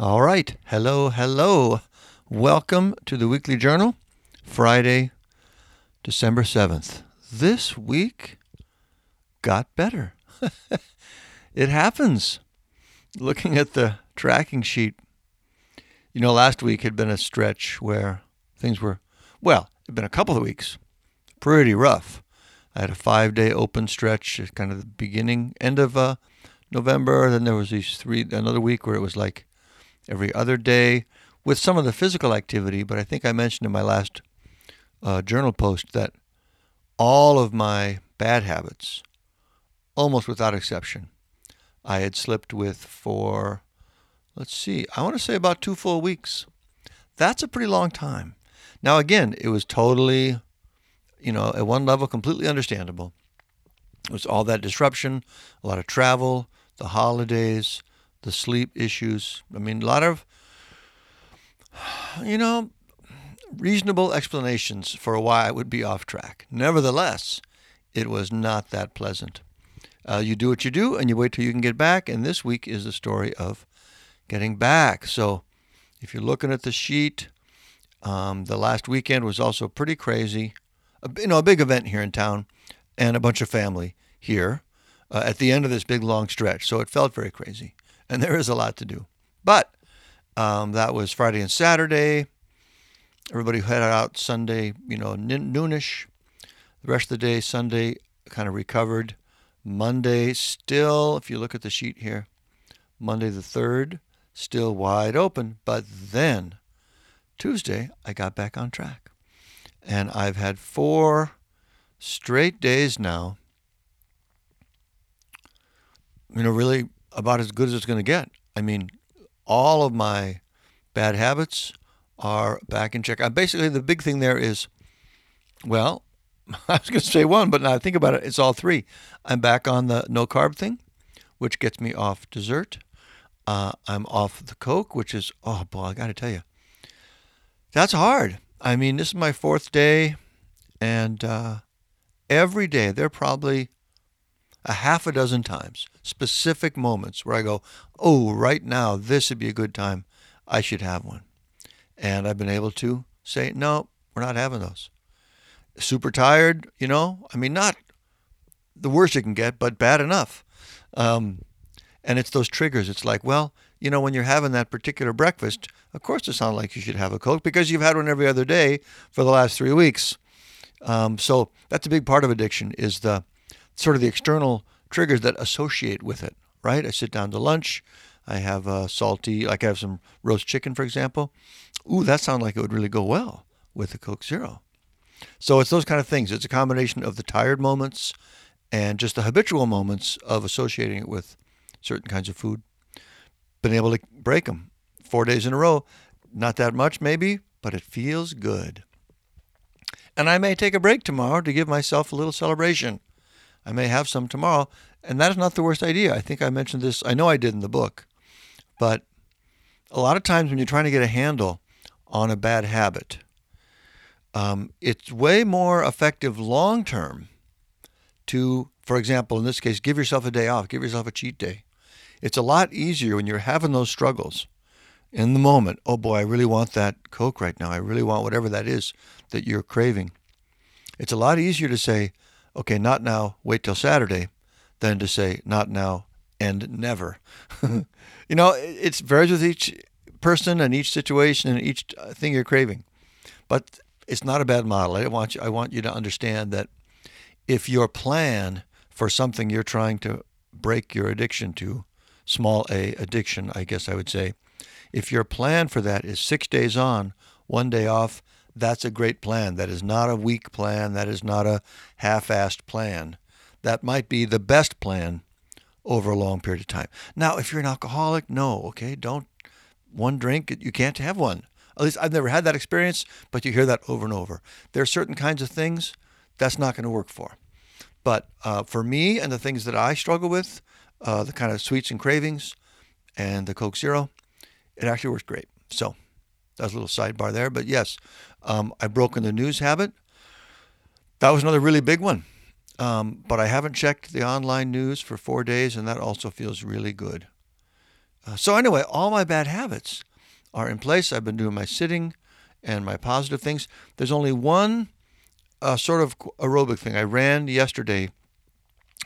All right. Hello, hello. Welcome to the Weekly Journal, Friday, December 7th. This week got better. it happens. Looking at the tracking sheet, you know, last week had been a stretch where things were, well, it had been a couple of weeks, pretty rough. I had a five day open stretch, kind of the beginning, end of uh, November. Then there was these three, another week where it was like every other day with some of the physical activity. But I think I mentioned in my last uh, journal post that all of my bad habits, almost without exception, I had slipped with for, let's see, I want to say about two full weeks. That's a pretty long time. Now, again, it was totally, you know, at one level, completely understandable. It was all that disruption, a lot of travel, the holidays, the sleep issues. I mean, a lot of, you know, reasonable explanations for why I would be off track. Nevertheless, it was not that pleasant. Uh, you do what you do and you wait till you can get back. And this week is the story of getting back. So if you're looking at the sheet, um, the last weekend was also pretty crazy. A, you know, a big event here in town and a bunch of family here uh, at the end of this big long stretch. So it felt very crazy and there is a lot to do. But um, that was Friday and Saturday. Everybody headed out Sunday, you know, noonish. The rest of the day, Sunday, kind of recovered. Monday, still, if you look at the sheet here, Monday the 3rd, still wide open. But then Tuesday, I got back on track. And I've had four straight days now, you know, really about as good as it's going to get. I mean, all of my bad habits are back in check. Uh, basically, the big thing there is, well, I was going to say one, but now I think about it, it's all three. I'm back on the no carb thing, which gets me off dessert. Uh, I'm off the Coke, which is, oh boy, I got to tell you, that's hard. I mean, this is my fourth day, and uh, every day there are probably a half a dozen times, specific moments where I go, oh, right now, this would be a good time. I should have one. And I've been able to say, no, we're not having those. Super tired, you know, I mean, not the worst you can get, but bad enough. Um, and it's those triggers. It's like, well, you know, when you're having that particular breakfast, of course it sounds like you should have a Coke because you've had one every other day for the last three weeks. Um, so that's a big part of addiction is the sort of the external triggers that associate with it, right? I sit down to lunch. I have a salty, like I have some roast chicken, for example. Ooh, that sounds like it would really go well with a Coke Zero. So it's those kind of things. It's a combination of the tired moments and just the habitual moments of associating it with certain kinds of food. Been able to break them four days in a row. Not that much, maybe, but it feels good. And I may take a break tomorrow to give myself a little celebration. I may have some tomorrow. And that is not the worst idea. I think I mentioned this, I know I did in the book, but a lot of times when you're trying to get a handle on a bad habit, um, it's way more effective long term to, for example, in this case, give yourself a day off, give yourself a cheat day. It's a lot easier when you're having those struggles in the moment. Oh boy, I really want that Coke right now. I really want whatever that is that you're craving. It's a lot easier to say, okay, not now, wait till Saturday, than to say not now and never. you know, it varies with each person and each situation and each uh, thing you're craving. But it's not a bad model. I want you, I want you to understand that if your plan for something you're trying to break your addiction to, small a addiction, I guess I would say, if your plan for that is six days on, one day off, that's a great plan. That is not a weak plan. That is not a half assed plan. That might be the best plan over a long period of time. Now, if you're an alcoholic, no, okay, don't one drink, you can't have one. At least I've never had that experience, but you hear that over and over. There are certain kinds of things that's not going to work for. But uh, for me and the things that I struggle with, uh, the kind of sweets and cravings and the Coke Zero, it actually works great. So that's a little sidebar there. But yes, um, I've broken the news habit. That was another really big one. Um, but I haven't checked the online news for four days, and that also feels really good. Uh, so anyway, all my bad habits are in place. I've been doing my sitting and my positive things. There's only one uh, sort of aerobic thing. I ran yesterday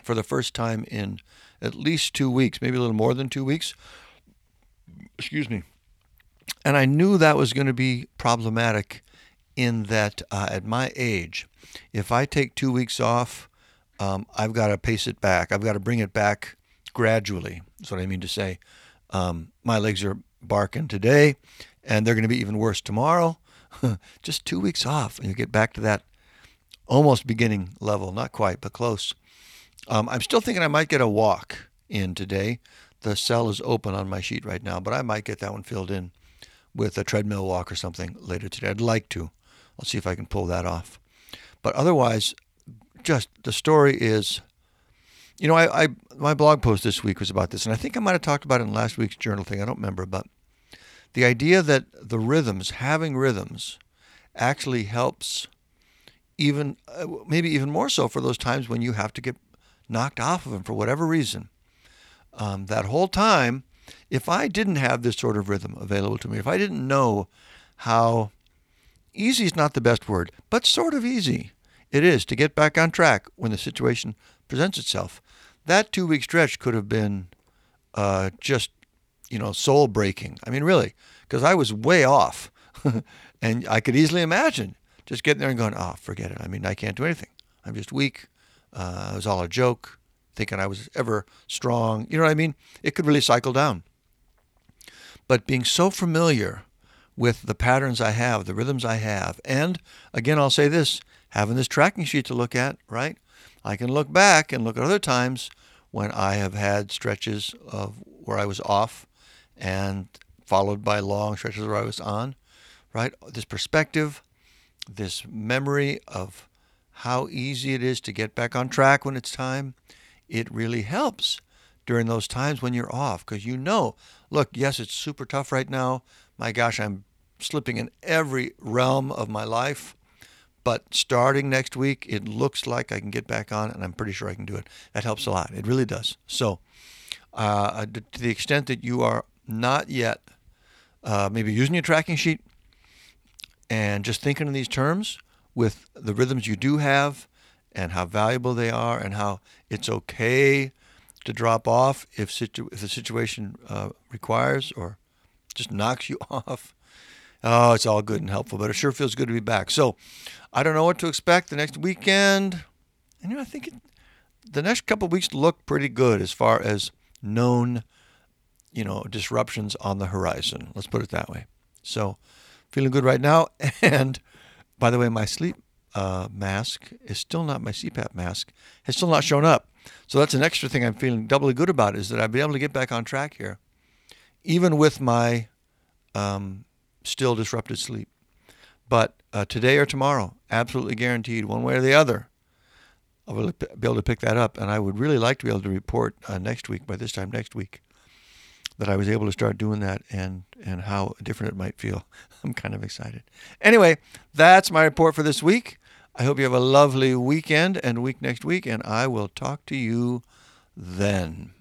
for the first time in at least two weeks, maybe a little more than two weeks. Excuse me. And I knew that was going to be problematic in that uh, at my age, if I take two weeks off, um, I've got to pace it back. I've got to bring it back gradually. That's what I mean to say. Um, my legs are barking today, and they're going to be even worse tomorrow. Just two weeks off, and you get back to that almost beginning level. Not quite, but close. Um, I'm still thinking I might get a walk in today. The cell is open on my sheet right now, but I might get that one filled in with a treadmill walk or something later today. I'd like to. I'll see if I can pull that off. But otherwise, just the story is, you know, I, I my blog post this week was about this, and I think I might have talked about it in last week's journal thing. I don't remember, but the idea that the rhythms, having rhythms, actually helps even uh, maybe even more so for those times when you have to get knocked off of them for whatever reason. Um, that whole time, if I didn't have this sort of rhythm available to me, if I didn't know how easy is not the best word, but sort of easy it is to get back on track when the situation presents itself. That two week stretch could have been uh, just, you know, soul breaking. I mean, really, because I was way off. and I could easily imagine just getting there and going, oh, forget it. I mean, I can't do anything. I'm just weak. Uh, it was all a joke, thinking I was ever strong. You know what I mean? It could really cycle down. But being so familiar with the patterns I have, the rhythms I have, and again, I'll say this having this tracking sheet to look at, right? I can look back and look at other times when I have had stretches of where I was off and followed by long stretches where I was on, right? This perspective, this memory of how easy it is to get back on track when it's time, it really helps during those times when you're off because you know, look, yes, it's super tough right now. My gosh, I'm slipping in every realm of my life. But starting next week, it looks like I can get back on, and I'm pretty sure I can do it. That helps a lot. It really does. So, uh, to the extent that you are not yet uh, maybe using your tracking sheet and just thinking in these terms, with the rhythms you do have and how valuable they are and how it's okay to drop off if, situ- if the situation uh, requires or just knocks you off. Oh, it's all good and helpful, but it sure feels good to be back. So I don't know what to expect the next weekend. And you know, I think it, the next couple weeks look pretty good as far as known, you know, disruptions on the horizon. Let's put it that way. So feeling good right now. And by the way, my sleep uh, mask is still not my CPAP mask has still not shown up. So that's an extra thing I'm feeling doubly good about is that I've been able to get back on track here, even with my um, still disrupted sleep. But uh, today or tomorrow, absolutely guaranteed, one way or the other, I will be able to pick that up. And I would really like to be able to report uh, next week, by this time next week, that I was able to start doing that and, and how different it might feel. I'm kind of excited. Anyway, that's my report for this week. I hope you have a lovely weekend and week next week, and I will talk to you then.